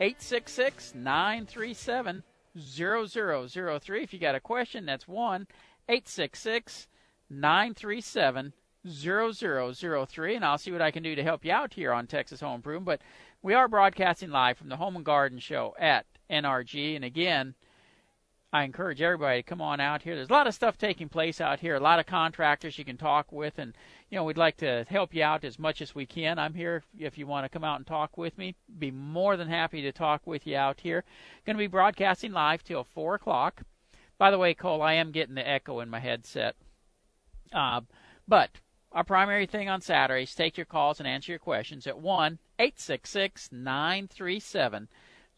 866 937 0003. If you got a question, that's 1 866 937 0003. And I'll see what I can do to help you out here on Texas Home Improvement. But we are broadcasting live from the Home and Garden Show at NRG. And again, I encourage everybody to come on out here. There's a lot of stuff taking place out here, a lot of contractors you can talk with, and you know we'd like to help you out as much as we can. I'm here if you want to come out and talk with me. Be more than happy to talk with you out here. Going to be broadcasting live till four o'clock. By the way, Cole, I am getting the echo in my headset. Uh, but our primary thing on Saturdays, take your calls and answer your questions at one eight six six nine three seven.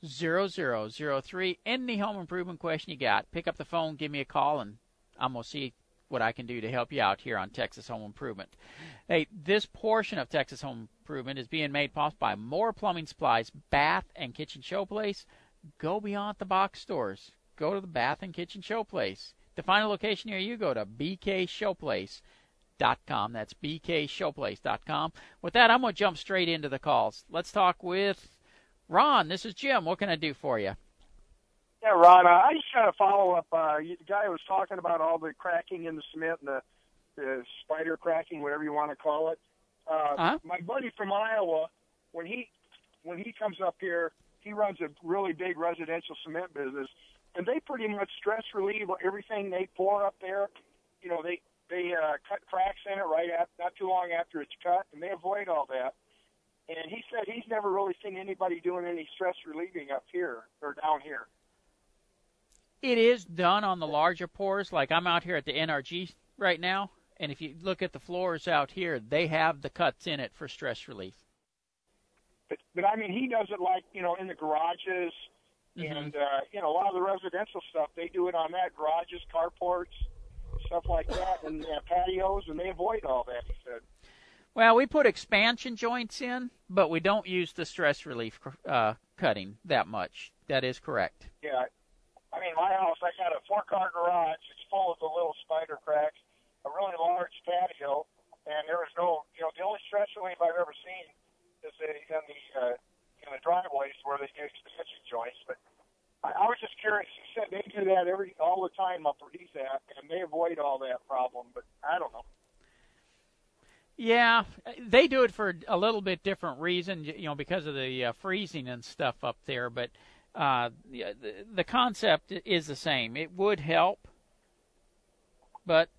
0003. Any home improvement question you got, pick up the phone, give me a call, and I'm going to see what I can do to help you out here on Texas Home Improvement. Hey, this portion of Texas Home Improvement is being made possible by Moore Plumbing Supplies, Bath and Kitchen Showplace. Go beyond the box stores. Go to the Bath and Kitchen Showplace. To find a location near you, go to bkshowplace.com. That's bkshowplace.com. With that, I'm going to jump straight into the calls. Let's talk with Ron, this is Jim. What can I do for you? Yeah, Ron, uh, I just kind of follow up. Uh, the guy was talking about all the cracking in the cement and the, the spider cracking, whatever you want to call it. Uh, uh-huh. My buddy from Iowa, when he when he comes up here, he runs a really big residential cement business, and they pretty much stress relieve everything they pour up there. You know, they they uh, cut cracks in it right at not too long after it's cut, and they avoid all that. And he said he's never really seen anybody doing any stress relieving up here or down here. It is done on the larger pours. Like I'm out here at the NRG right now, and if you look at the floors out here, they have the cuts in it for stress relief. But, but I mean, he does it like you know in the garages, mm-hmm. and uh, you know a lot of the residential stuff they do it on that garages, carports, stuff like that, and uh, patios, and they avoid all that. He said. Well, we put expansion joints in, but we don't use the stress relief uh, cutting that much. That is correct. Yeah. I mean, my house, I got a four car garage. It's full of the little spider cracks, a really large patio, and there was no, you know, the only stress relief I've ever seen is in the, uh, in the driveways where they do expansion joints. But I, I was just curious. He said they do that every all the time up where he's at, and they avoid all that problem. But I don't know. Yeah, they do it for a little bit different reason, you know, because of the uh, freezing and stuff up there. But uh, the, the concept is the same. It would help, but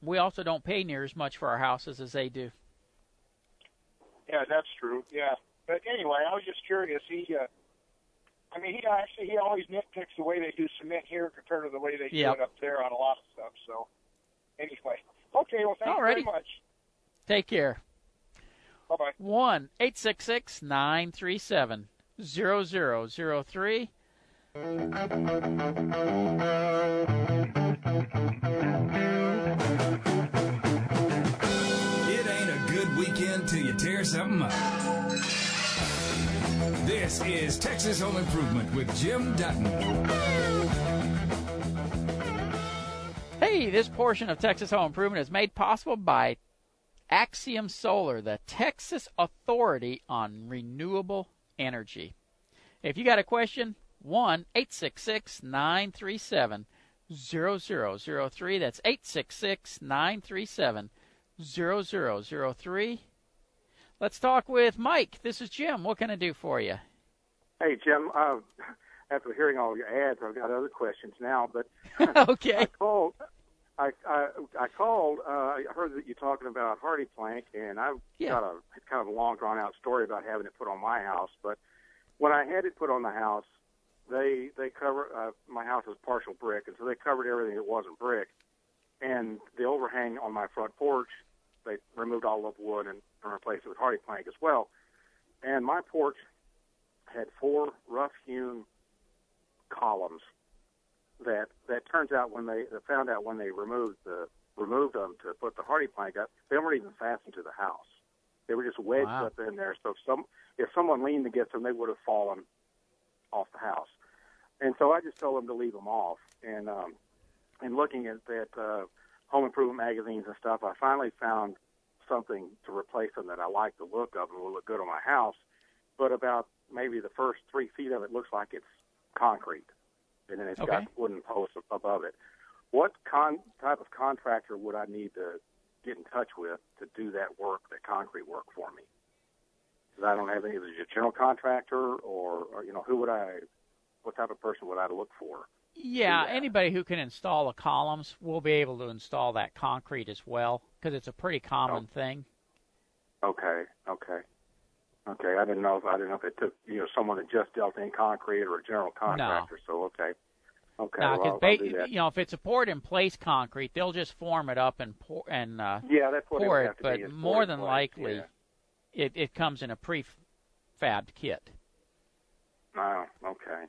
we also don't pay near as much for our houses as they do. Yeah, that's true. Yeah, but anyway, I was just curious. He, uh, I mean, he actually he always nitpicks the way they do cement here compared to the way they yep. do it up there on a lot of stuff. So, anyway, okay. Well, thank Alrighty. you very much. Take care. Bye bye. 1 866 937 0003. It ain't a good weekend till you tear something up. This is Texas Home Improvement with Jim Dutton. Hey, this portion of Texas Home Improvement is made possible by Axiom Solar, the Texas Authority on Renewable Energy. If you got a question, 1 866 937 0003. That's 866 937 0003. Let's talk with Mike. This is Jim. What can I do for you? Hey, Jim. Uh, after hearing all your ads, I've got other questions now. But okay, I called. I I, I called. Uh, I heard that you're talking about HardiePlank, and I've yeah. got a kind of a long drawn out story about having it put on my house. But when I had it put on the house, they they cover uh, my house is partial brick, and so they covered everything that wasn't brick. And the overhang on my front porch, they removed all of the wood and, and replaced it with HardiePlank as well. And my porch had four rough hewn columns that that turns out when they, they found out when they removed the removed them to put the HardiePlank up, they weren't even fastened to the house. They were just wedged wow. up in there. So if some if someone leaned against them, they would have fallen off the house. And so I just told them to leave them off. And um, and looking at that uh, home improvement magazines and stuff, I finally found something to replace them that I like the look of and will look good on my house. But about maybe the first three feet of it looks like it's concrete, and then it's okay. got wooden posts above it. What con- type of contractor would I need to get in touch with to do that work, that concrete work for me? Because I don't have any. Is it a general contractor, or, or you know, who would I? What type of person would I look for? Yeah, anybody who can install the columns will be able to install that concrete as well because it's a pretty common oh. thing. Okay, okay, okay. I didn't know if I didn't know if it took you know someone that just dealt in concrete or a general contractor. No. So okay, okay. No, well, ba- you know if it's a poured in place concrete, they'll just form it up and pour and uh, yeah, that's what pour it, it. Have to but be, more than place. likely, yeah. it it comes in a pre-fabbed kit. Oh, okay.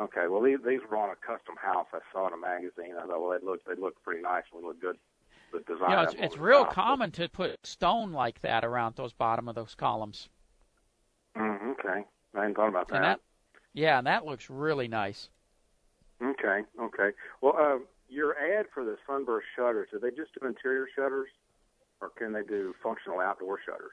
Okay, well these these were on a custom house I saw in a magazine. I thought, well, they look they look pretty nice and look good. The design. You know, it's, it's real top, common to put stone like that around those bottom of those columns. Mm, okay, I hadn't thought about that. And that, yeah, and that looks really nice. Okay, okay. Well, uh, your ad for the sunburst shutters, do they just do interior shutters, or can they do functional outdoor shutters?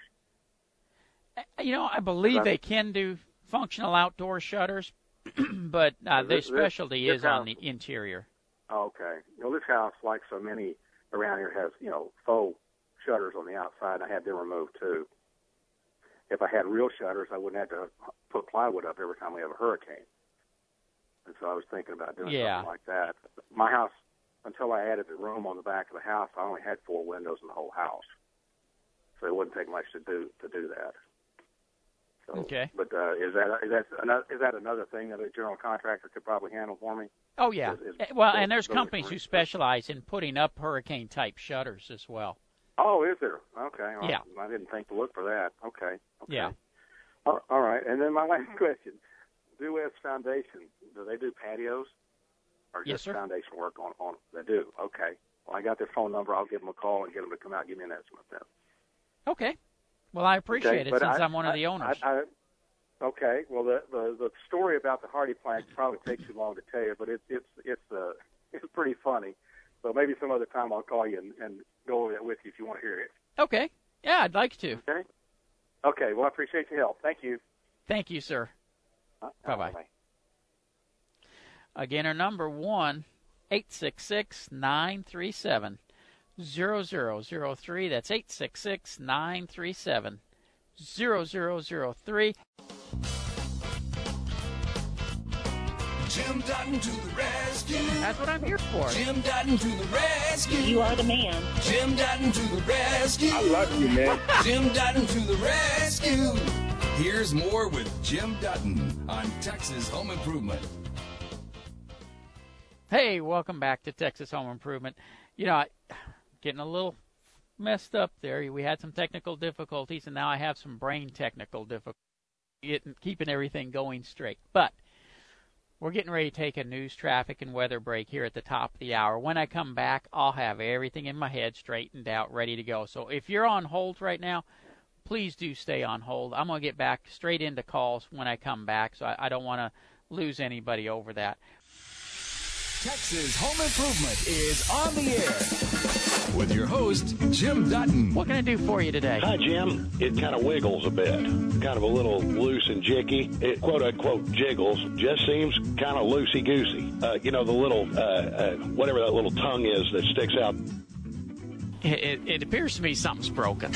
Uh, You know, I believe they can do functional outdoor shutters, but uh, their This- this- specialty this is on the interior. Okay. Well, this house, like so many around here, has you know faux shutters on the outside. and I had them removed too. If I had real shutters, I wouldn't have to put plywood up every time we have a hurricane. And so I was thinking about doing Yeah. something like that. My house, until I added the room on the back of the house, I only had four windows in the whole house, so it wouldn't take much to do to do that. So, Okay. But uh, is that is that another is that another thing that a general contractor could probably handle for me? Oh yeah. Is- is Uh, well, those- and there's companies who specialize in putting up hurricane type shutters as well. Oh, is there? Okay. Well, Yeah. I didn't think to look for that. Okay. okay. Yeah. All all right. And then my last question: Due West Foundation, do they do patios, or Yes, just sir. foundation work on on? They do. Okay. Well, I got their phone number. I'll give them a call and get them to come out and give me an estimate then. Okay. Well, I appreciate okay? it since I, am one of the owners. I, I, okay. Well, the, the the story about the HardiePlank probably takes too long to tell you, but it's it's it's uh it's pretty funny. So maybe some other time I'll call you and, and go over that with you if you want to hear it. okay. Yeah, I'd like to. Okay. Okay. Well, I appreciate your help. Thank you. Thank you, sir. Uh, Bye-bye. bye. Again, our number one eight six six nine three seven zero zero zero three. That's eight six six nine three seven zero zero zero three. Jim Dutton to the rescue. That's what I'm here for. Jim Dutton to the rescue. You are the man. Jim Dutton to the rescue. I love you, man. Jim Dutton to the rescue. Here's more with Jim Dutton on Texas Home Improvement. Hey, welcome back to Texas Home Improvement. You know, I, getting a little messed up there. We had some technical difficulties, and now I have some brain technical difficulties getting, keeping everything going straight. But we're getting ready to take a news, traffic, and weather break here at the top of the hour. When I come back, I'll have everything in my head straightened out, ready to go. So if you're on hold right now, please do stay on hold. I'm going to get back straight into calls when I come back, so I, I don't want to lose anybody over that. Texas Home Improvement is on the air with your host, Jim Dutton. What can I do for you today? Hi, Jim. It kind of wiggles a bit, kind of a little loose and jicky. It quote unquote jiggles, just seems kind of loosey goosey. Uh, you know, the little, uh, uh, whatever that little tongue is that sticks out. It, it, it appears to me something's broken.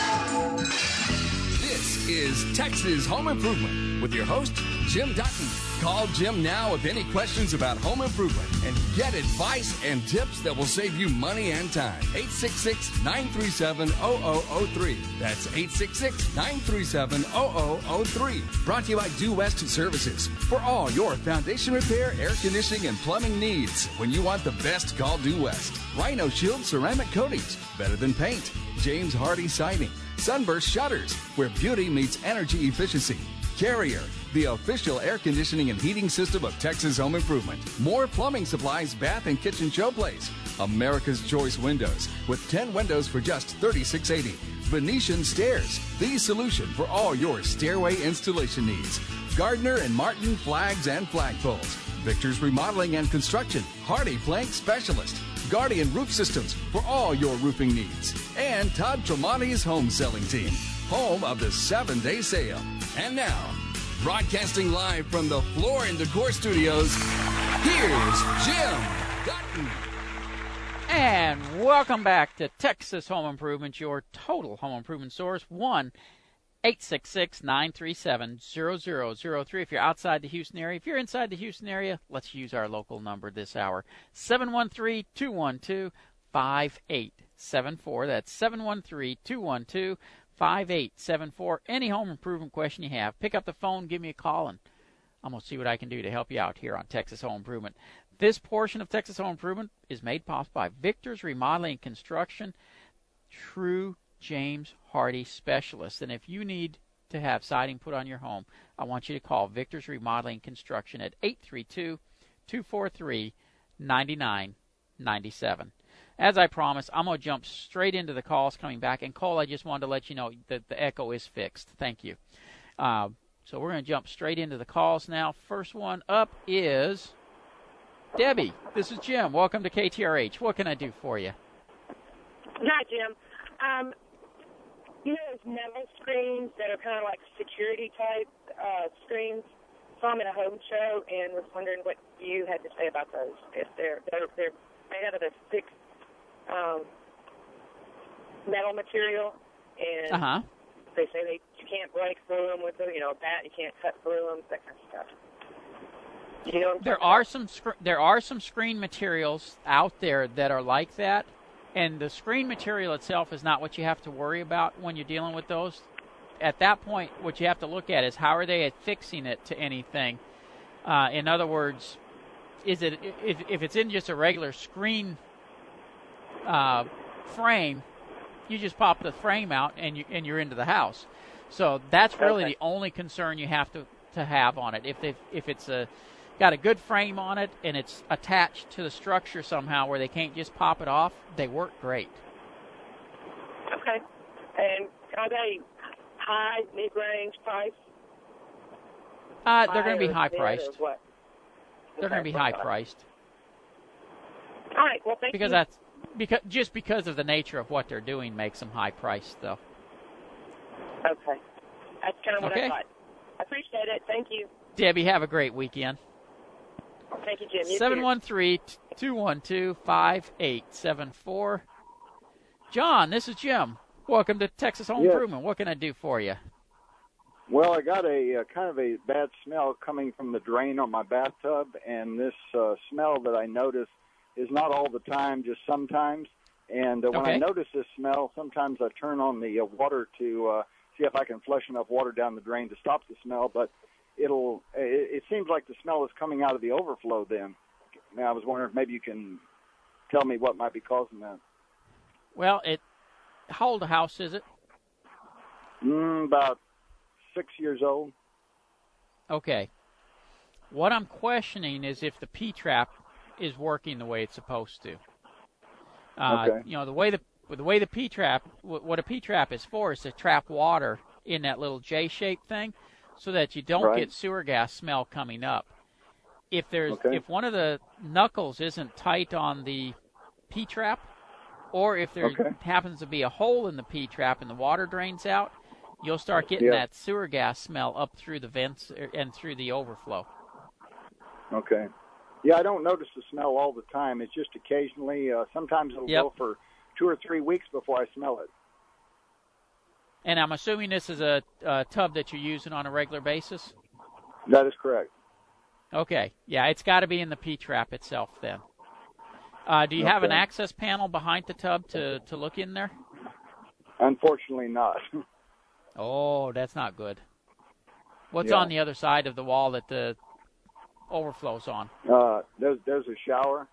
This is Texas Home Improvement with your host, Jim Dutton. Call Jim now with any questions about home improvement and get advice and tips that will save you money and time. 866 937 0003. That's 866 937 0003. Brought to you by Due West Services. For all your foundation repair, air conditioning, and plumbing needs, when you want the best, call Due West. Rhino Shield ceramic coatings, better than paint. James Hardie siding. Sunburst shutters, where beauty meets energy efficiency. Carrier, the official air conditioning and heating system of Texas Home Improvement. Moore plumbing supplies, bath and kitchen showplace. America's Choice Windows, with 10 windows for just $36.80. Venetian Stairs, the solution for all your stairway installation needs. Gardner and Martin Flags and Flagpoles. Victor's Remodeling and Construction, HardiePlank Specialist. Guardian Roof Systems for all your roofing needs. And Todd Tremonti's Home Selling Team, home of the seven day sale. And now, Broadcasting live from the Floor and Decor Studios, here's Jim Dutton. And welcome back to Texas Home Improvement, your total home improvement source. One 866 937 0003 if you're outside the Houston area. If you're inside the Houston area, let's use our local number this hour 713 212 5874. That's 713 212 5874. Any home improvement question you have, pick up the phone, give me a call, and I'm going to see what I can do to help you out here on Texas Home Improvement. This portion of Texas Home Improvement is made possible by Victor's Remodeling and Construction. True James Hardie Specialist. And if you need to have siding put on your home, I want you to call Victor's Remodeling and Construction at 832 243 9997. As I promised, I'm going to jump straight into the calls coming back. And Cole, I just wanted to let you know that the echo is fixed. Thank you. Uh, so we're going to jump straight into the calls now. First one up is Debbie. This is Jim. Welcome to KTRH. What can I do for you? Hi, Jim. Um, you know those metal screens that are kind of like security type uh, screens. Saw them at a home show and was wondering what you had to say about those. If they're they're, they're made out of a thick um, metal material, and uh-huh. they say they you can't break through them with a you know a bat. You can't cut through them. That kind of stuff. You know there are some sc- there are some screen materials out there that are like that and the screen material itself is not what you have to worry about when you're dealing with those. At that point, what you have to look at is how are they affixing it to anything. Uh, in other words, is it if, if it's in just a regular screen uh, frame, you just pop the frame out and you and you're into the house. So that's really okay. the only concern you have to to have on it. If if if it's a got a good frame on it and it's attached to the structure somehow where they can't just pop it off, they work great. Okay. And are they high, mid range price? Uh, they're going to be high priced. They're going to be high priced. All right. Well, thank because you. Because that's because just because of the nature of what they're doing makes them high priced, though. Okay. That's kind of what okay. I thought. I appreciate it. Thank you. Debbie, have a great weekend. Thank you, Jim. 713 212 5874. John, this is Jim. Welcome to Texas Home yes. Improvement. What can I do for you? Well, I got a uh, kind of a bad smell coming from the drain on my bathtub, and this uh, smell that I notice is not all the time, just sometimes. And uh, when okay. I notice this smell, sometimes I turn on the uh, water to uh, see if I can flush enough water down the drain to stop the smell. But it'll it, it seems like the smell is coming out of the overflow then now i was wondering if maybe you can tell me what might be causing that well it how old a house is it mm, about six years old okay what i'm questioning is if the p trap is working the way it's supposed to uh, okay. you know the way the the way the p trap what a p trap is for is to trap water in that little j shaped thing so that you don't right. get sewer gas smell coming up. If there's okay. if one of the knuckles isn't tight on the P trap, or if there okay. happens to be a hole in the P trap and the water drains out, you'll start getting yeah. that sewer gas smell up through the vents er, and through the overflow. Okay. Yeah, I don't notice the smell all the time. It's just occasionally. Uh, sometimes it'll yep. go for two or three weeks before I smell it. And I'm assuming this is a, a tub that you're using on a regular basis? That is correct. Okay. Yeah, it's got to be in the P trap itself then. Uh, do you okay. have an access panel behind the tub to, to look in there? Unfortunately, not. oh, that's not good. What's yeah. on the other side of the wall that the overflows on? Uh, there's there's a shower.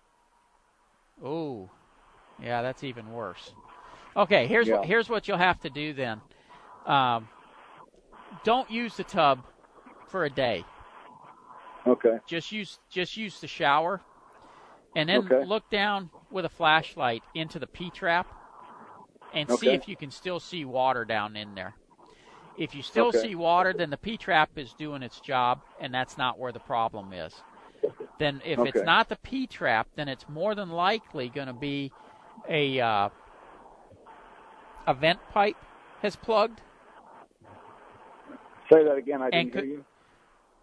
Ooh, yeah, that's even worse. Okay, here's yeah. what here's what you'll have to do then. Um, don't use the tub for a day. Okay. Just use just use the shower, and then okay. look down with a flashlight into the P trap, and okay. see if you can still see water down in there. If you still okay. see water, then the P trap is doing its job, and that's not where the problem is. Then, if okay. it's not the P trap, then it's more than likely going to be a uh, a vent pipe has plugged. Say that again. I didn't could, hear you.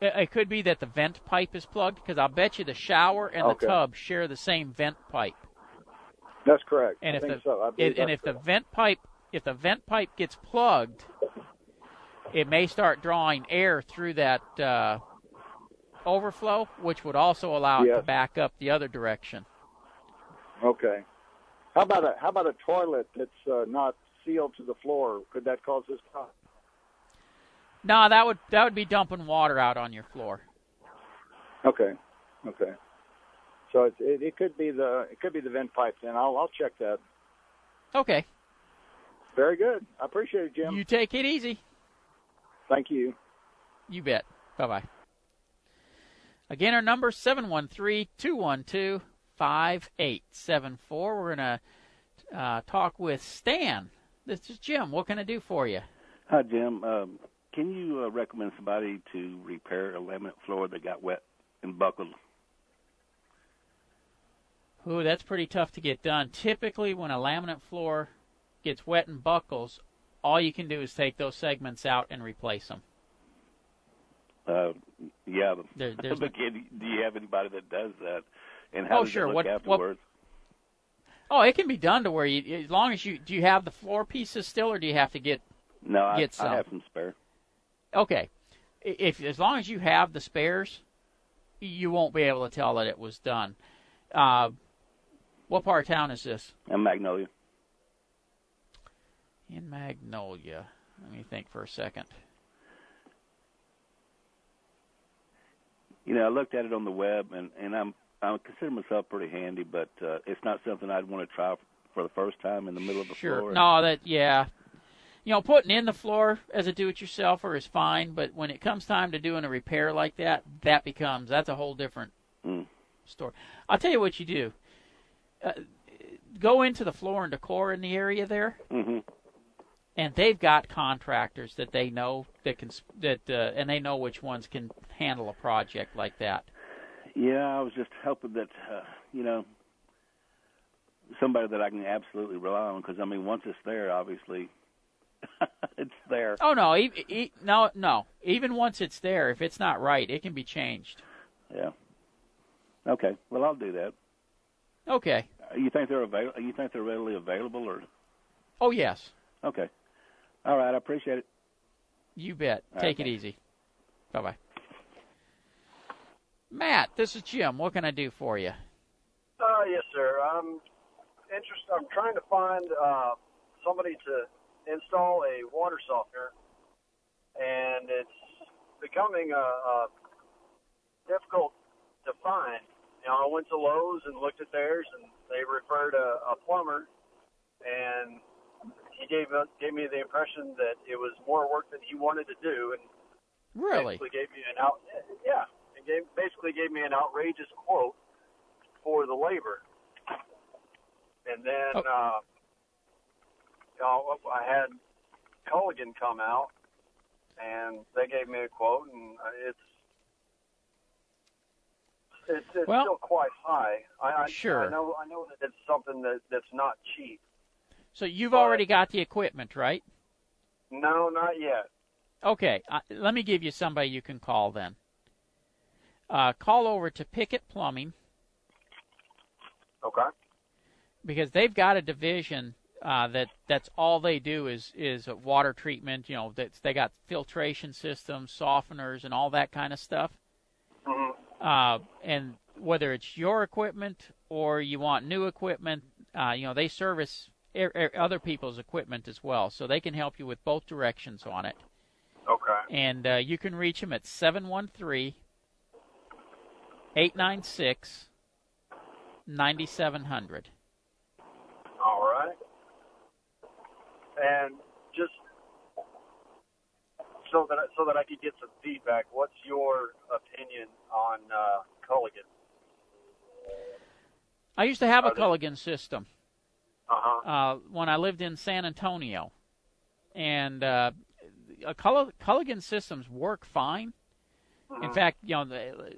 It, could be that the vent pipe is plugged because I'll bet you the shower and Okay. the tub share the same vent pipe. That's correct. And I if the so. I it, and if the vent pipe if the vent pipe gets plugged, it may start drawing air through that uh, overflow, which would also allow it to back up the other direction. Okay. How about a how about a toilet that's uh, not sealed to the floor? Could that cause this problem? No, that would that would be dumping water out on your floor. Okay. Okay. So it, it it could be the it could be the vent pipe. Then I'll I'll check that. Okay, Very good. I appreciate it, Jim. you take it easy. Thank you. You bet. Bye bye. Again, our number seven one three two one two five eight seven four. We're gonna uh, talk with Stan. This is Jim. What can I do for you? Hi, Jim. Um, can you uh, recommend somebody to repair a laminate floor that got wet and buckled? Ooh, that's pretty tough to get done. Typically, when a laminate floor gets wet and buckles, all you can do is take those segments out and replace them. Uh, yeah. There, there's but can, do you have anybody that does that? And how Oh, does sure. it look What- what- oh, it can be done to where you, as long as you do you have the floor pieces still, or do you have to get No, I, some. I have some spare. okay? If as long as you have the spares, you won't be able to tell that it was done. Uh, what part of town is this? And Magnolia. In Magnolia. Let me think for a second. You know, I looked at it on the web, and and I'm I consider myself pretty handy, but uh, it's not something I'd want to try for the first time in the middle of the Sure. floor. No, that yeah. You know, putting in the floor as a do-it-yourselfer is fine, but when it comes time to doing a repair like that, that becomes that's a whole different Mm. story. I'll tell you what you do. Uh, go into the floor and decor in the area there, hmm and they've got contractors that they know that can that uh, and they know which ones can handle a project like that. Yeah, I was just hoping that uh, you know somebody that I can absolutely rely on because I mean, once it's there, obviously it's there. Oh no, e- e- no, no. Even once it's there, if it's not right, it can be changed. Yeah. Okay. Well, I'll do that. Okay. Uh, You think they're avail- You think they're readily available, or Oh yes. okay? All right. I appreciate it. You bet. All Take right, it easy. Bye bye. Matt, this is Jim. What can I do for you? Uh, yes, sir. I'm interested. I'm trying to find uh, somebody to install a water softener, and it's becoming uh, uh, difficult to find. You know, I went to Lowe's and looked at theirs, and they referred a, a plumber, and he gave gave me the impression that it was more work than he wanted to do, and Really? basically gave me an out yeah, and gave basically gave me an outrageous quote for the labor. And then Oh. uh you know, I had Culligan come out and they gave me a quote and uh, it's it's, it's Well- still quite high. I, I Sure. I know I know that it's something that that's not cheap. So you've already got the equipment, right? No, not yet. Okay. Uh, let me give you somebody you can call then. Uh, call over to Pickett Plumbing Okay. because they've got a division uh, that that's all they do is is water treatment. You know, that's they got filtration systems, softeners, and all that kind of stuff. hmm uh, and whether it's your equipment or you want new equipment, uh, you know they service er- er- other people's equipment as well, so they can help you with both directions on it. Okay. And uh, you can reach them at 713 896 9700. All right. And just so that so that I could get some feedback, what's your opinion on uh, Culligan? I used to have a Are they- Culligan system Uh-huh. uh, when I lived in San Antonio, and uh, a Cull- Culligan systems work fine. In fact, you know, the,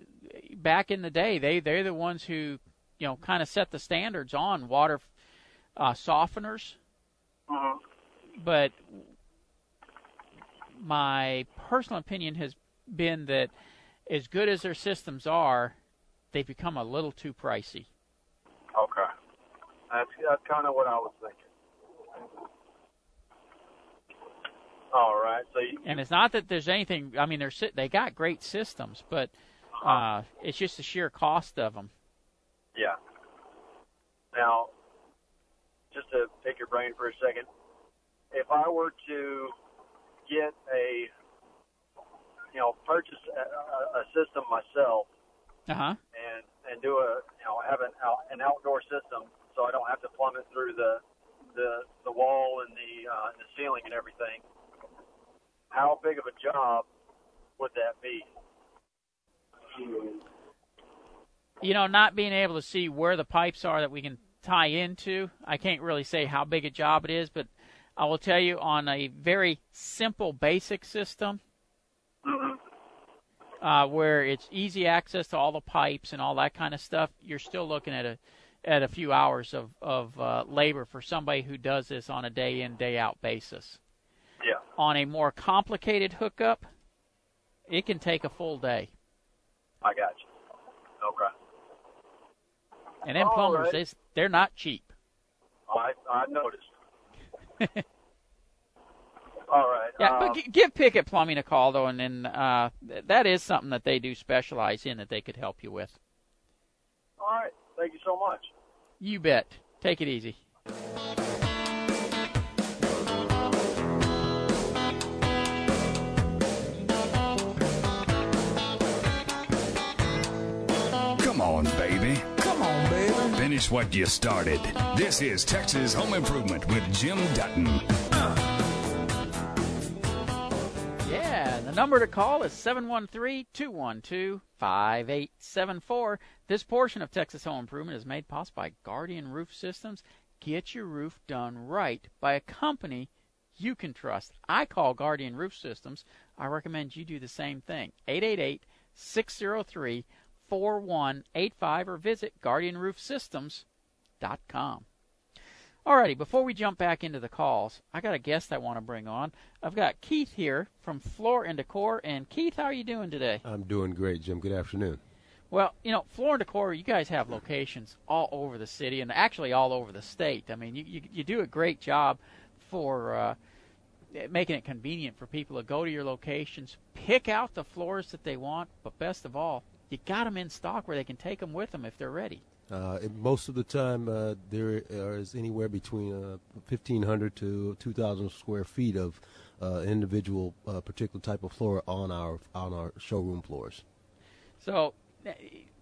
back in the day, they they're the ones who, you know, kind of set the standards on water uh, softeners. Mhm. But my personal opinion has been that as good as their systems are, they've become a little too pricey. Okay, that's that's kind of what I was thinking. All right. So you, and it's not that there's anything. I mean, they're they got great systems, but uh-huh. uh, it's just the sheer cost of them. Yeah. Now, just to pick your brain for a second, if I were to get a, you know, purchase a, a system myself, uh-huh. and and do a, you know, have an an outdoor system, so I don't have to plumb it through the the the wall and the uh, the ceiling and everything. How big of a job would that be? You know, not being able to see where the pipes are that we can tie into, I can't really say how big a job it is, but I will tell you on a very simple, basic system, uh, where it's easy access to all the pipes and all that kind of stuff, you're still looking at a at a few hours of of uh, labor for somebody who does this on a day in day out basis. Yeah. On a more complicated hookup, it can take a full day. I got you. Okay. And then plumbers, right. they, they're not cheap. I I noticed. All right. Yeah, um, but give Pickett Plumbing a call though, and then uh, that is something that they do specialize in that they could help you with. All right. Thank you so much. You bet. Take it easy. Come on, baby. Come on, baby. Finish what you started. This is Texas Home Improvement with Jim Dutton. The number to call is 713 212 5874. This portion of Texas Home Improvement is made possible by Guardian Roof Systems. Get your roof done right by a company you can trust. I call Guardian Roof Systems. I recommend you do the same thing. 888 603 4185 or visit guardianroofsystems.com. Alrighty, before we jump back into the calls, I got a guest I want to bring on. I've got Keith here from Floor and Decor. And Keith, how are you doing today? I'm doing great, Jim. Good afternoon. Well, you know, Floor and Decor, you guys have locations all over the city and actually all over the state. I mean, you you, you do a great job for uh, making it convenient for people to go to your locations, pick out the floors that they want, but best of all, you got them in stock where they can take them with them if they're ready. Uh, most of the time, uh, there is anywhere between uh, 1,500 to 2,000 square feet of uh, individual uh, particular type of floor on our on our showroom floors. So,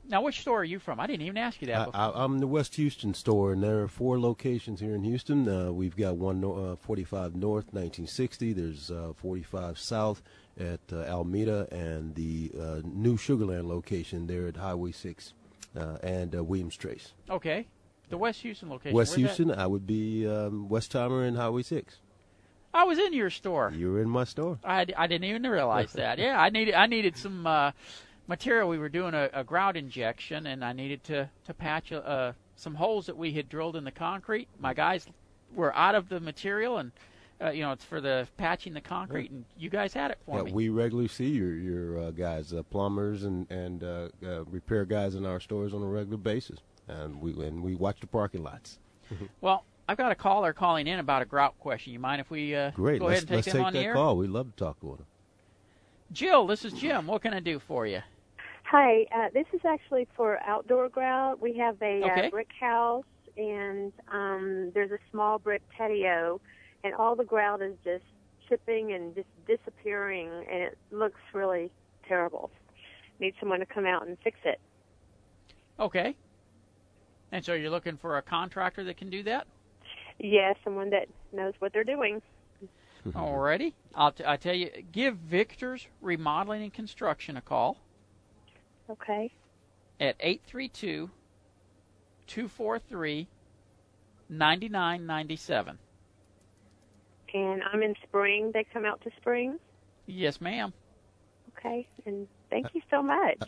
now which store are you from? I didn't even ask you that. Before. I, am the West Houston store, and there are four locations here in Houston. Uh, we've got one 45 North, 1960. There's 45 South at Almeda, and the new Sugarland location there at Highway 6 uh, and uh, Williams Trace. Okay. The West Houston location. West Where's Houston, that? I would be um, Westheimer and Highway 6. I was in your store. You were in my store. I, I didn't even realize that. Yeah, I needed I needed some uh, material. We were doing a, a, grout injection, and I needed to to patch uh, some holes that we had drilled in the concrete. My guys were out of the material, and uh, you know, it's for the patching the concrete, and you guys had it for yeah, me. We regularly see your your uh, guys, uh, plumbers and and uh, uh, repair guys in our stores on a regular basis, and we and we watch the parking lots. well, I've got a caller calling in about a grout question. You mind if we uh, Great. go let's, ahead and take let's him take on that the air? call. We'd love to talk with him. Jill, this is Jim. What can I do for you? Hi, uh, this is actually for outdoor grout. We have a okay. uh, brick house, and um, there's a small brick patio and all the grout is just chipping and just disappearing, and it looks really terrible. Need someone to come out and fix it. Okay. And so you're looking for a contractor that can do that? Yeah, someone that knows what they're doing. Mhm. Alrighty. I'll t- I tell you, give Victor's Remodeling and Construction a call. Okay. At 832 243 9997. And I'm in spring. They come out to spring? Yes, ma'am. Okay. And thank you so much.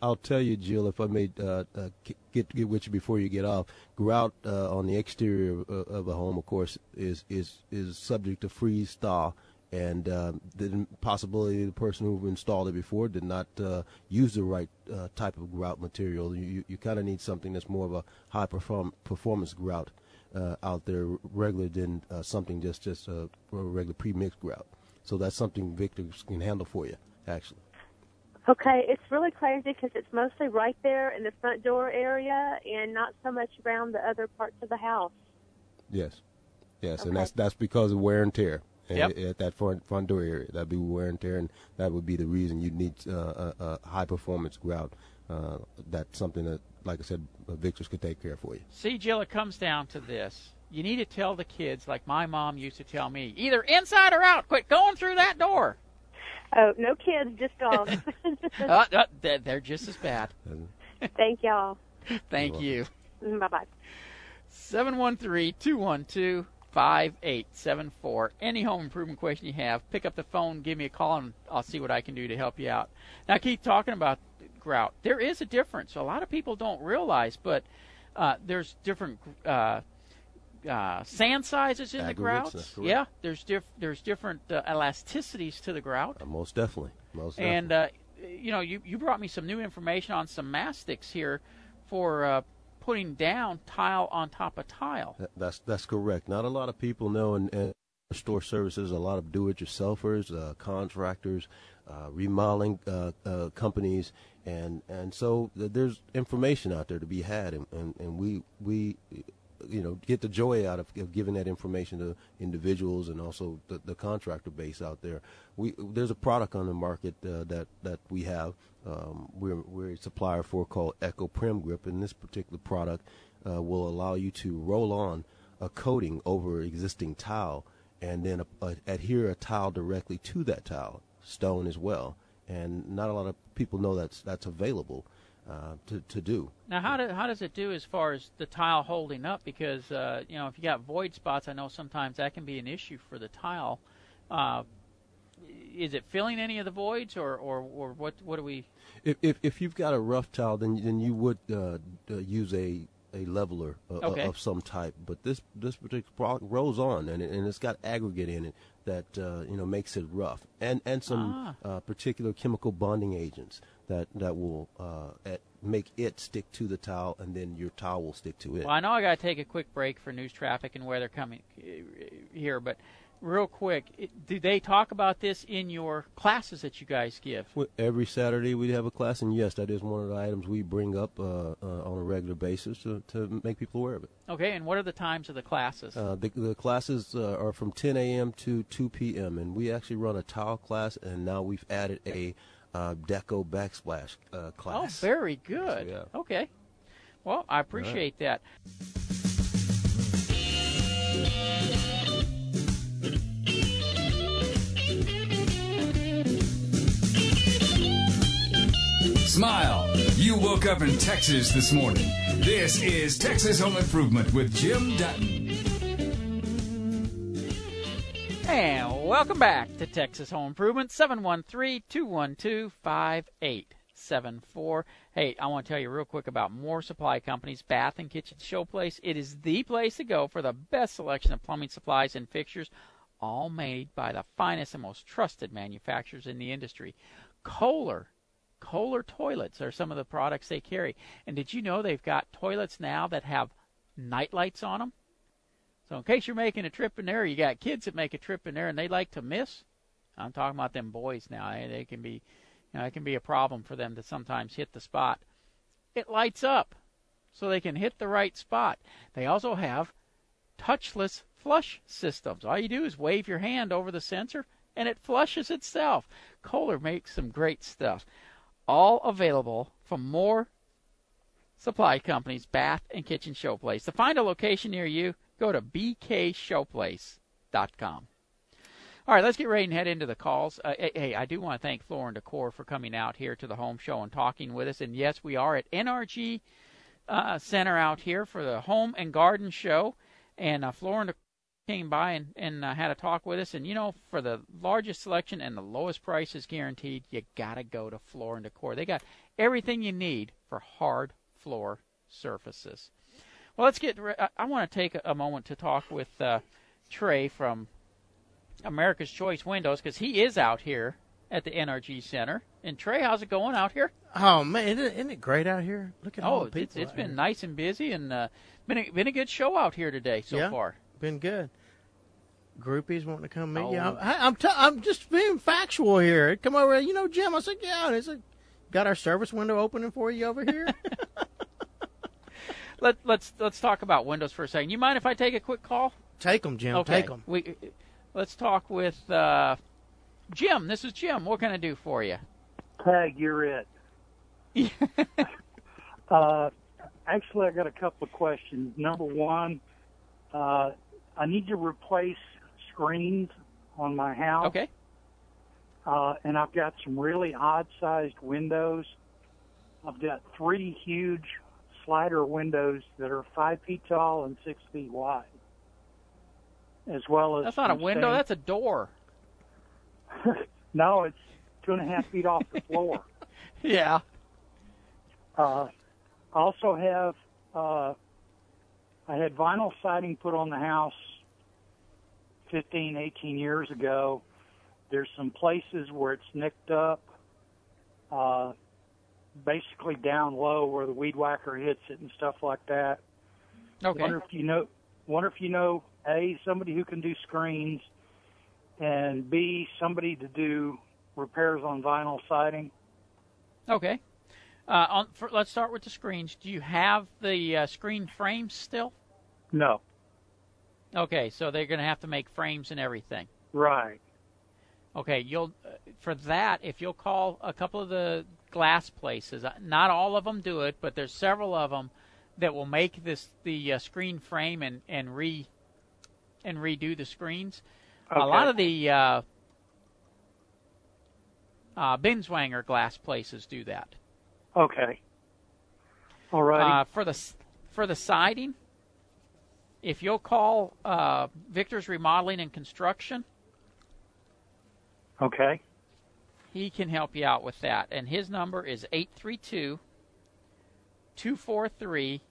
I'll tell you, Jill, if I may uh, uh, get get with you before you get off. Grout uh, on the exterior of, uh, of, a home, of course, is is is subject to freeze thaw, and uh, the possibility the person who installed it before did not uh, use the right uh, type of grout material. You you kind of need something that's more of a high perform performance grout uh, out there, regular than uh, something just just a, a regular pre-mixed grout. So that's something Victor can handle for you, actually. Okay, it's really crazy because it's mostly right there in the front door area and not so much around the other parts of the house. Yes, yes, okay. and that's that's because of wear and tear. Yep. At, that front front door area, that'd be wear and tear, and that would be the reason you need uh, a, a high performance grout. Uh, that's something that, like I said, Victor's could take care for you. See, Jill, it comes down to this. You need to tell the kids, like my mom used to tell me, either inside or out. Quit going through that door. Oh, no kids, just dogs. uh, uh, they're just as bad. Thank y'all. Thank you. Bye bye. 713 212 5874. Any home improvement question you have, pick up the phone, give me a call, and I'll see what I can do to help you out. Now, keep talking about grout. There is a difference. A lot of people don't realize, but uh, there's different uh, uh, sand sizes in the grouts. Yeah, there's diff- there's different uh, elasticities to the grout. Uh, most definitely. Most definitely. And uh, you know, you you brought me some new information on some mastics here for uh, putting down tile on top of tile. That's that's correct. Not a lot of people know, and, and store services, a lot of do-it-yourselfers, uh, contractors, uh, remodeling uh, uh, companies, and and so there's information out there to be had, and, and, and we we you know get the joy out of, of, giving that information to individuals and also the, the, contractor base out there. We there's a product on the market uh, that that we have. Um, we're we're a supplier for called Eco Prim Grip, and this particular product uh, will allow you to roll on a coating over existing tile and then a, a, adhere a tile directly to that tile, stone as well. And not a lot of people know that's that's available uh, to to do. Now, how do, how does it do as far as the tile holding up? Because uh, you know, if you got void spots, I know sometimes that can be an issue for the tile. Uh, is it filling any of the voids, or, or, or what? What do we? If, if if you've got a rough tile, then then you would uh, use a a leveler uh, okay. of some type. But this this particular product rolls on, and it, and it's got aggregate in it that uh, you know makes it rough, and and some ah. uh, particular chemical bonding agents that that will uh, at, make it stick to the tile, and then your tile will stick to it. Well, I know I got to take a quick break for news traffic and weather coming uh, here, but real quick, do they talk about this in your classes that you guys give? Every Saturday we have a class, and yes, that is one of the items we bring up uh, uh, on a regular basis to, to make people aware of it. Okay, and what are the times of the classes? Uh, the, the, classes uh, are from 10 a.m. to 2 p.m., and we actually run a tile class, and now we've added a uh, deco backsplash uh, class. Oh, very good. So, yeah. Okay. Well, I appreciate right. that. Smile. You woke up in Texas this morning. This is Texas Home Improvement with Jim Dutton. And welcome back to Texas Home Improvement, 713 212 5874. Hey, I want to tell you real quick about Moore Supply Company's Bath and Kitchen Showplace. It is the place to go for the best selection of plumbing supplies and fixtures, all made by the finest and most trusted manufacturers in the industry. Kohler Kohler toilets are some of the products they carry. And did you know they've got toilets now that have night lights on them? So in case you're making a trip in there, you got kids that make a trip in there and they like to miss. I'm talking about them boys now. They can be, you know, it can be a problem for them to sometimes hit the spot. It lights up, so they can hit the right spot. They also have touchless flush systems. All you do is wave your hand over the sensor and it flushes itself. Kohler makes some great stuff all available from Moore Supply companies, Bath and Kitchen Showplace. To find a location near you, go to bkshowplace.com. All right, let's get ready and head into the calls. Uh, hey, I do want to thank Floor and Decor for coming out here to the home show and talking with us. And yes, we are at NRG uh, Center out here for the Home and Garden Show. And uh, Decor came by and, and uh, had a talk with us. And you know, for the largest selection and the lowest prices guaranteed, you gotta go to Floor and Decor. They got everything you need for hard floor surfaces. Well, let's get. I, I want to take a moment to talk with uh, Trey from America's Choice Windows because he is out here at the NRG Center. And Trey, how's it going out here? Oh man, isn't it, isn't it great out here? Look at oh, all the people. it's, it's been here. nice and busy, and uh, been a, been a good show out here today so yeah, far. Been good. Groupies wanting to come meet oh. you. I, I'm t- I'm just being factual here. Come over, you know, Jim. I said, yeah. And it's like, got our service window opening for you over here. Let, let's let's talk about Windows for a second. You mind if I take a quick call? Take them, Jim. Okay. Take them. We let's talk with uh, Jim. This is Jim. What can I do for you? Tag, you're it. uh, actually, I got a couple of questions. Number one, uh, I need to replace screens on my house. Okay. Uh, and I've got some really odd-sized windows. I've got three huge slider windows that are five feet tall and six feet wide, as well as that's not a window. That's a door. no, it's two and a half feet off the floor. yeah. Uh, also have uh, I had vinyl siding put on the house 15, 18 years ago. There's some places where it's nicked up. Uh, basically down low where the weed whacker hits it and stuff like that. Okay. Wonder if you know. Wonder if you know a somebody who can do screens, and b somebody to do repairs on vinyl siding. Okay. Uh, on, for, let's start with the screens. Do you have the uh, screen frames still? No. Okay, so they're going to have to make frames and everything. Right. Okay, you'll uh, for that if you'll call a couple of the glass places. uh, Not all of them do it, but there's several of them that will make this the uh, screen frame and and re and redo the screens. Okay. A lot of the uh, uh, Binswanger glass places do that. Okay. All right. Uh, for the for the siding, if you'll call uh, Victor's Remodeling and Construction, okay. he can help you out with that. And his number is 832 243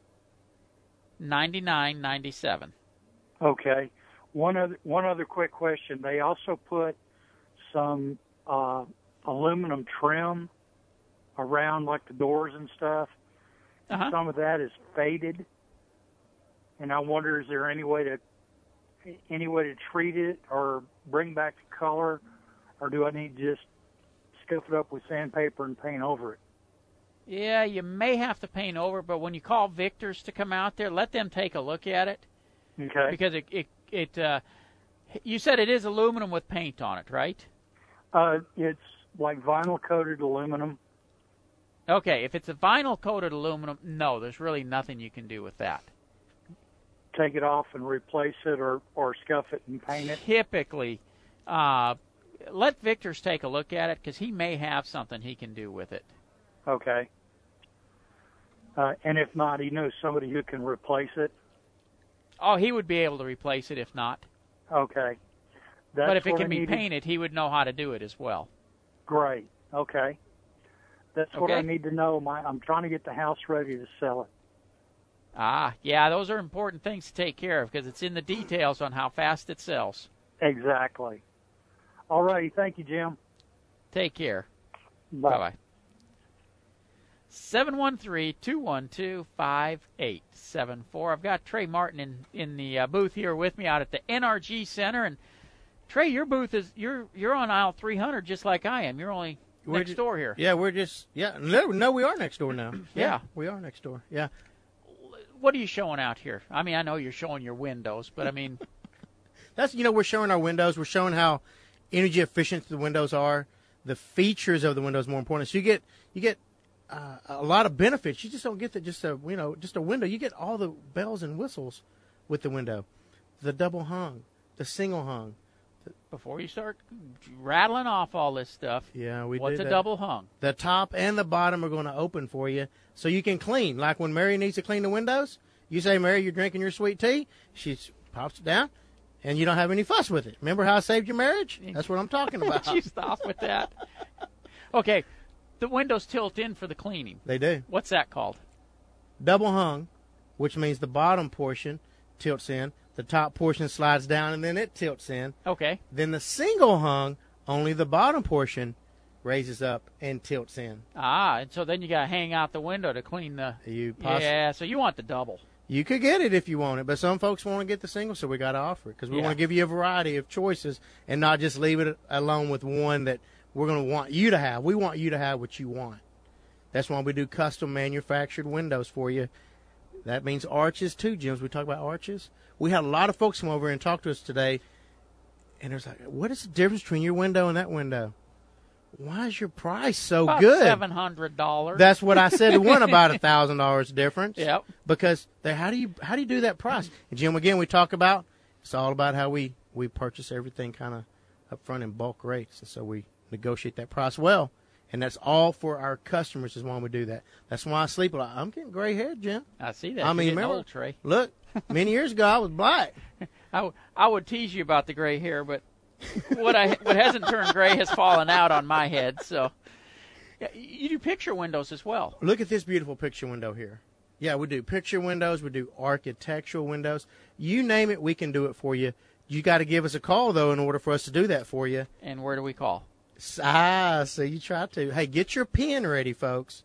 9997. Okay. One other one other quick question. They also put some uh, aluminum trim around like the doors and stuff. Uh-huh. Some of that is faded, and I wonder is there any way to any way to treat it or bring back the color, or do I need to just scuff it up with sandpaper and paint over it? Yeah, you may have to paint over, but when you call Victor's to come out there, let them take a look at it. Okay. Because it it it uh, you said it is aluminum with paint on it, right? Uh, it's like vinyl coated aluminum. Okay, if it's a vinyl coated aluminum, no, there's really nothing you can do with that. Take it off and replace it, or or scuff it and paint it. Typically, uh, let Victor's take a look at it because he may have something he can do with it. Okay. Uh, and if not, he knows somebody who can replace it. Oh, he would be able to replace it if not. Okay. That's but if it can I be needed. painted, he would know how to do it as well. Great. Okay. That's what I need to know. My, I'm trying to get the house ready to sell it. Ah, yeah, those are important things to take care of because it's in the details on how fast it sells. Exactly. All righty. Thank you, Jim. Take care. Bye. Bye bye. 713-212-5874. I've got Trey Martin in in the uh, booth here with me out at the NRG Center and Trey, your booth is you're you're on aisle 300 just like I am. You're only We're next ju- door here. Yeah, we're just yeah. No, no, we are next door now. Yeah. we are next door. Yeah. What are you showing out here? I mean, I know you're showing your windows, but I mean, That's you know we're showing our windows. We're showing how energy efficient the windows are. The features of the windows more important. So you get you get uh, a lot of benefits. You just don't get the, just a you know just a window. You get all the bells and whistles with the window. The double hung, the single hung. Before you start rattling off all this stuff, Yeah, we what's a that. double hung? The top and the bottom are going to open for you, so you can clean. Like when Mary needs to clean the windows, you say, "Mary, you're drinking your sweet tea." She pops it down, and you don't have any fuss with it. Remember how I saved your marriage? That's what I'm talking about. you stop with that. Okay, the windows tilt in for the cleaning. They do. What's that called? Double hung, which means the bottom portion tilts in. The top portion slides down and then it tilts in. Okay. Then the single hung, only the bottom portion raises up and tilts in. Ah, and so then you got to hang out the window to clean the. You possi- yeah, so you want the double. You could get it if you want it, but some folks want to get the single, so we got to offer it because we Yeah. want to give you a variety of choices and not just leave it alone with one that we're going to want you to have. We want you to have what you want. That's why we do custom manufactured windows for you. That means arches too, Jim. We talk about arches. We had a lot of folks come over and talk to us today, and it was like, what is the difference between your window and that window? Why is your price so About good? Seven hundred dollars. That's what I said. to one about a thousand dollars difference. Yep. Because they, how do you how do you do that price? And Jim, again, we talk about it's all about how we we purchase everything kind of up front in bulk rates, and so we negotiate that price well. And that's all for our customers is why we do that. That's why I sleep a lot. I'm getting gray hair, Jim. I see that. I mean, remember, old, Trey. look, many years ago I was black. I, w- I would tease you about the gray hair, but what I what hasn't turned gray has fallen out on my head. So, yeah, you do picture windows as well. Look at this beautiful picture window here. Yeah, we do picture windows, we do architectural windows. You name it, we can do it for you. You got to give us a call though in order for us to do that for you. And where do we call? Ah, so you try to. Hey, get your pen ready, folks.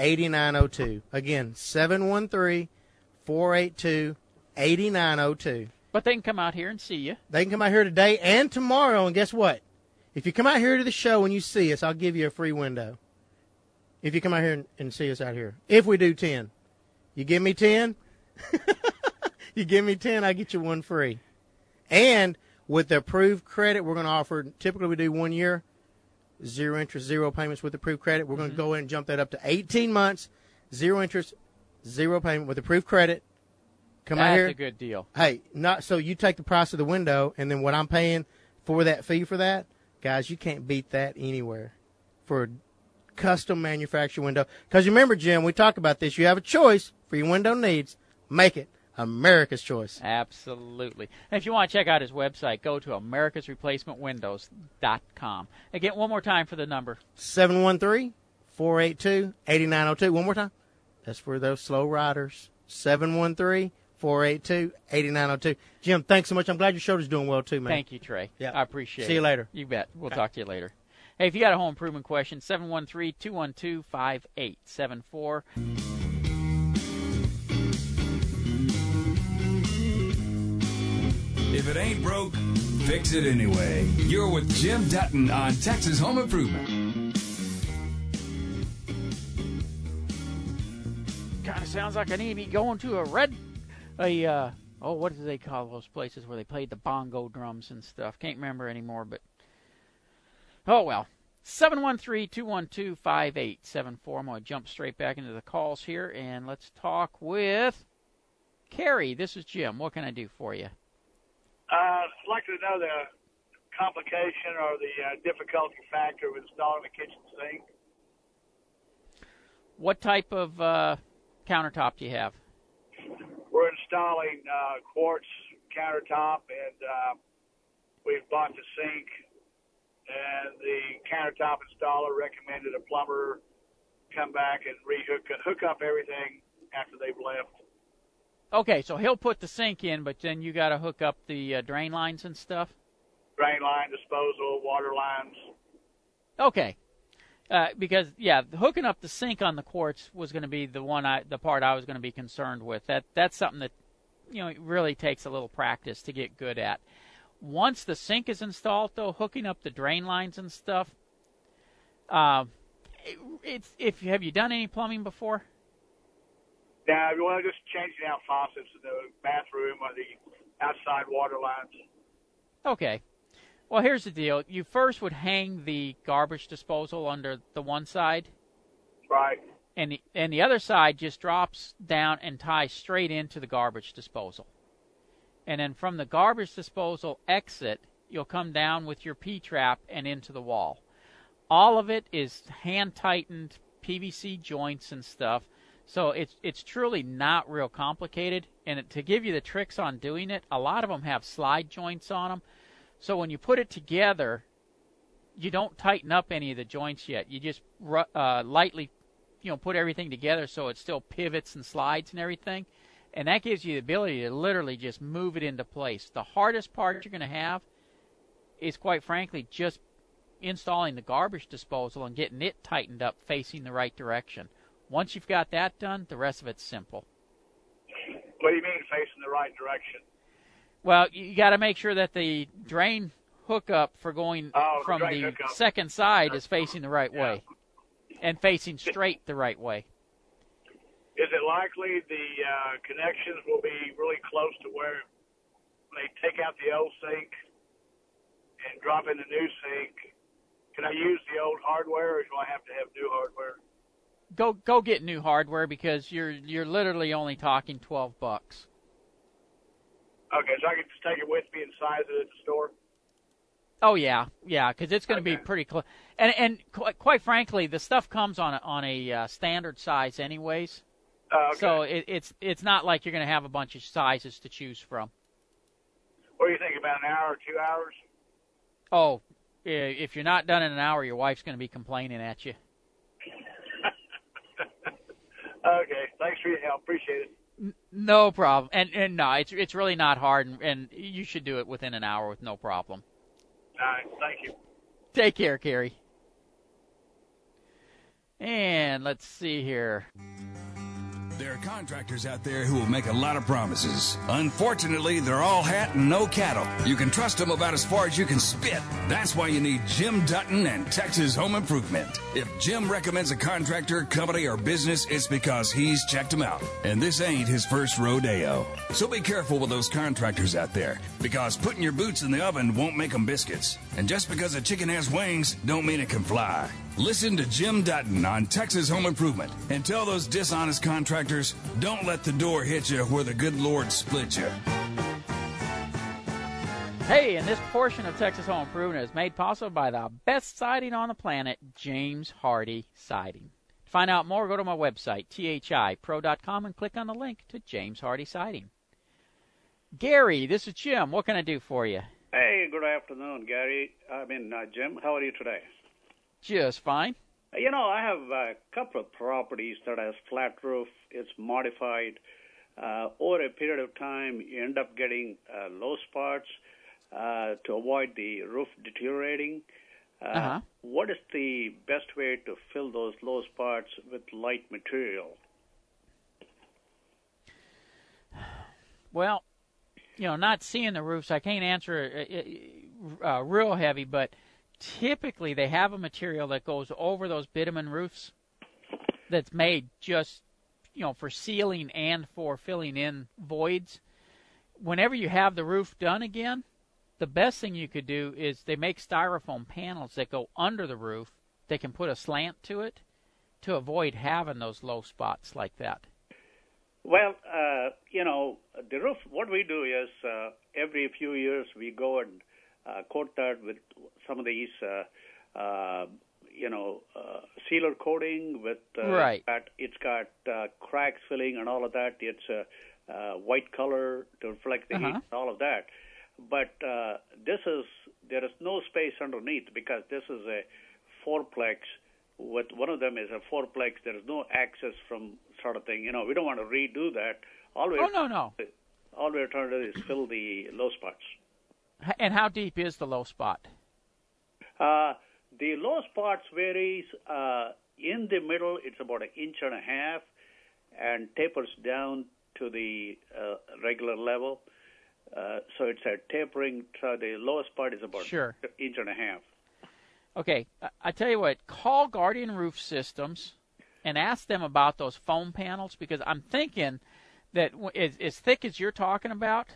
713-482-8902. Again, 713-482-8902. But they can come out here and see you. They can come out here today and tomorrow, and guess what? If you come out here to the show and you see us, I'll give you a free window. If you come out here and, and see us out here. If we do 10. You give me 10? you give me 10, I get you one free. And with the approved credit, we're going to offer, typically we do one year, zero interest, zero payments with approved credit. We're going to mm-hmm. go in and jump that up to 18 months, zero interest, zero payment with approved credit. Come out That's here. a good deal. Hey, not so you take the price of the window, and then what I'm paying for that fee for that, guys, you can't beat that anywhere for a custom manufactured window. Because remember, Jim, we talk about this. You have a choice for your window needs. Make it America's choice. Absolutely. And if you want to check out his website, go to americasreplacementwindows.com. Again, one more time for the number. 713 482 8902. One more time. That's for those slow riders. 713 482 8902. Jim, thanks so much. I'm glad your shoulder's doing well, too, man. Thank you, Trey. Yeah. I appreciate it. See you later. You bet. We'll Okay. talk to you later. Hey, if you got a home improvement question, 713 212 5874. If it ain't broke, fix it anyway. You're with Jim Dutton on Texas Home Improvement. Kind of sounds like I need to be going to a red, a uh, oh, what do they call those places where they played the bongo drums and stuff? Can't remember anymore, but oh well. 713-212-5874. I'm going to jump straight back into the calls here and let's talk with Carrie. This is Jim. What can I do for you? Uh, I'd like to know the complication or the uh, difficulty factor of installing a kitchen sink. What type of uh, countertop do you have? We're installing uh, quartz countertop, and uh, we've bought the sink. And the countertop installer recommended a plumber come back and rehook hook up everything after they've left. Okay, so he'll put the sink in, but then you got to hook up the uh, drain lines and stuff. Drain line disposal, water lines. Okay, uh, because yeah, hooking up the sink on the quartz was going to be the one I, the part I was going to be concerned with. That that's something that you know it really takes a little practice to get good at. Once the sink is installed, though, hooking up the drain lines and stuff. Uh, it, it's if have you done any plumbing before? Now, if you want to just changing out faucets in the bathroom or the outside water lines. Okay. Well, here's the deal. You first would hang the garbage disposal under the one side, Right. and the and the other side just drops down and ties straight into the garbage disposal. And then from the garbage disposal exit, you'll come down with your P trap and into the wall. All of it is hand tightened PVC joints and stuff. So it's it's truly not real complicated. And to give you the tricks on doing it, a lot of them have slide joints on them. So when you put it together, you don't tighten up any of the joints yet. You just uh, lightly you know put everything together so it still pivots and slides and everything, and that gives you the ability to literally just move it into place. The hardest part you're going to have is quite frankly just installing the garbage disposal and getting it tightened up facing the right direction. Once you've got that done, the rest of it's simple. What do you mean facing the right direction? Well, you got to make sure that the drain hookup for going oh, from the, second side is facing the right yeah. way and facing straight the right way. Is it likely the uh, connections will be really close to where they take out the old sink and drop in the new sink? Can I use the old hardware, or do I have to have new hardware? Go go get new hardware because you're you're literally only talking twelve bucks. Okay, so I can just take it with me and size it at the store. Oh yeah, yeah, because it's going to okay. be pretty close. And and qu- quite frankly, the stuff comes on a, on a uh, standard size, anyways. Uh, okay. So it, it's it's not like you're going to have a bunch of sizes to choose from. What do you think about an hour, or two hours? Oh, if you're not done in an hour, your wife's going to be complaining at you. Okay, thanks for your help. Appreciate it. No problem. And and no, it's it's really not hard, and, and you should do it within an hour with no problem. All right, thank you. Take care, Carrie. And let's see here. There are contractors out there who will make a lot of promises. Unfortunately, they're all hat and no cattle. You can trust them about as far as you can spit. That's why you need Jim Dutton and Texas Home Improvement. If Jim recommends a contractor, company, or business, it's because he's checked them out. And this ain't his first rodeo. So be careful with those contractors out there, because putting your boots in the oven won't make them biscuits. And just because a chicken has wings, don't mean it can fly. Listen to Jim Dutton on Texas Home Improvement and tell those dishonest contractors don't let the door hit you where the good Lord split you. Hey, and this portion of Texas Home Improvement is made possible by the best siding on the planet, James Hardie Siding. To find out more, go to my website, thipro.com, and click on the link to James Hardie Siding. Gary, this is Jim. What can I do for you? Hey, good afternoon, Gary. I mean, uh, Jim. How are you today? Just fine. You know, I have a couple of properties that has flat roof. It's modified. Uh, over a period of time, you end up getting uh, low spots uh, to avoid the roof deteriorating. Uh, uh-huh. What is the best way to fill those low spots with light material? Well, you know, not seeing the roofs, I can't answer uh, real heavy, but typically they have a material that goes over those bitumen roofs that's made just you know for sealing and for filling in voids. Whenever you have the roof done again the best thing you could do is they make styrofoam panels that go under the roof they can put a slant to it to avoid having those low spots like that. Well uh, you know the roof what we do is uh, every few years we go and uh, coat that with some of these, uh, uh, you know, uh, sealer coating with uh, right. Got, it's got uh, cracks filling and all of that. It's a uh, white color to reflect the uh-huh. heat and all of that. But uh, this is there is no space underneath because this is a fourplex. With one of them is a fourplex. There is no access from sort of thing. You know, we don't want to redo that. All we oh no no. All we're trying to do is fill the low spots. And how deep is the low spot? Uh, the low spots varies. Uh, in the middle, it's about an inch and a half, and tapers down to the uh, regular level. Uh, so it's a tapering. So the lowest part is about sure. an inch and a half. Okay, I tell you what. Call Guardian Roof Systems and ask them about those foam panels because I'm thinking that as, as thick as you're talking about,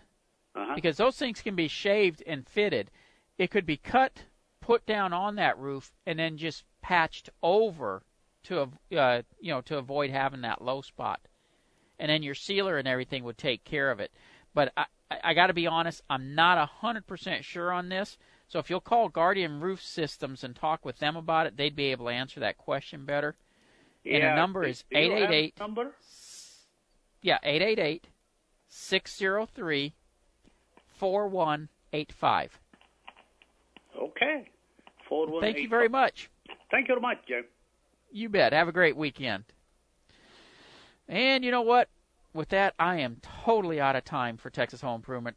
uh-huh. because those things can be shaved and fitted. It could be cut, put down on that roof, and then just patched over to uh, you know to avoid having that low spot. And then your sealer and everything would take care of it. But I, I got to be honest, I'm not 100% sure on this. So if you'll call Guardian Roof Systems and talk with them about it, they'd be able to answer that question better. Yeah, and the number is 888 number? Yeah, 888 603 4185. Okay. 4185. Thank you very much. Thank you very much, Joe. You bet. Have a great weekend. And you know what? With that, I am totally out of time for Texas Home Improvement.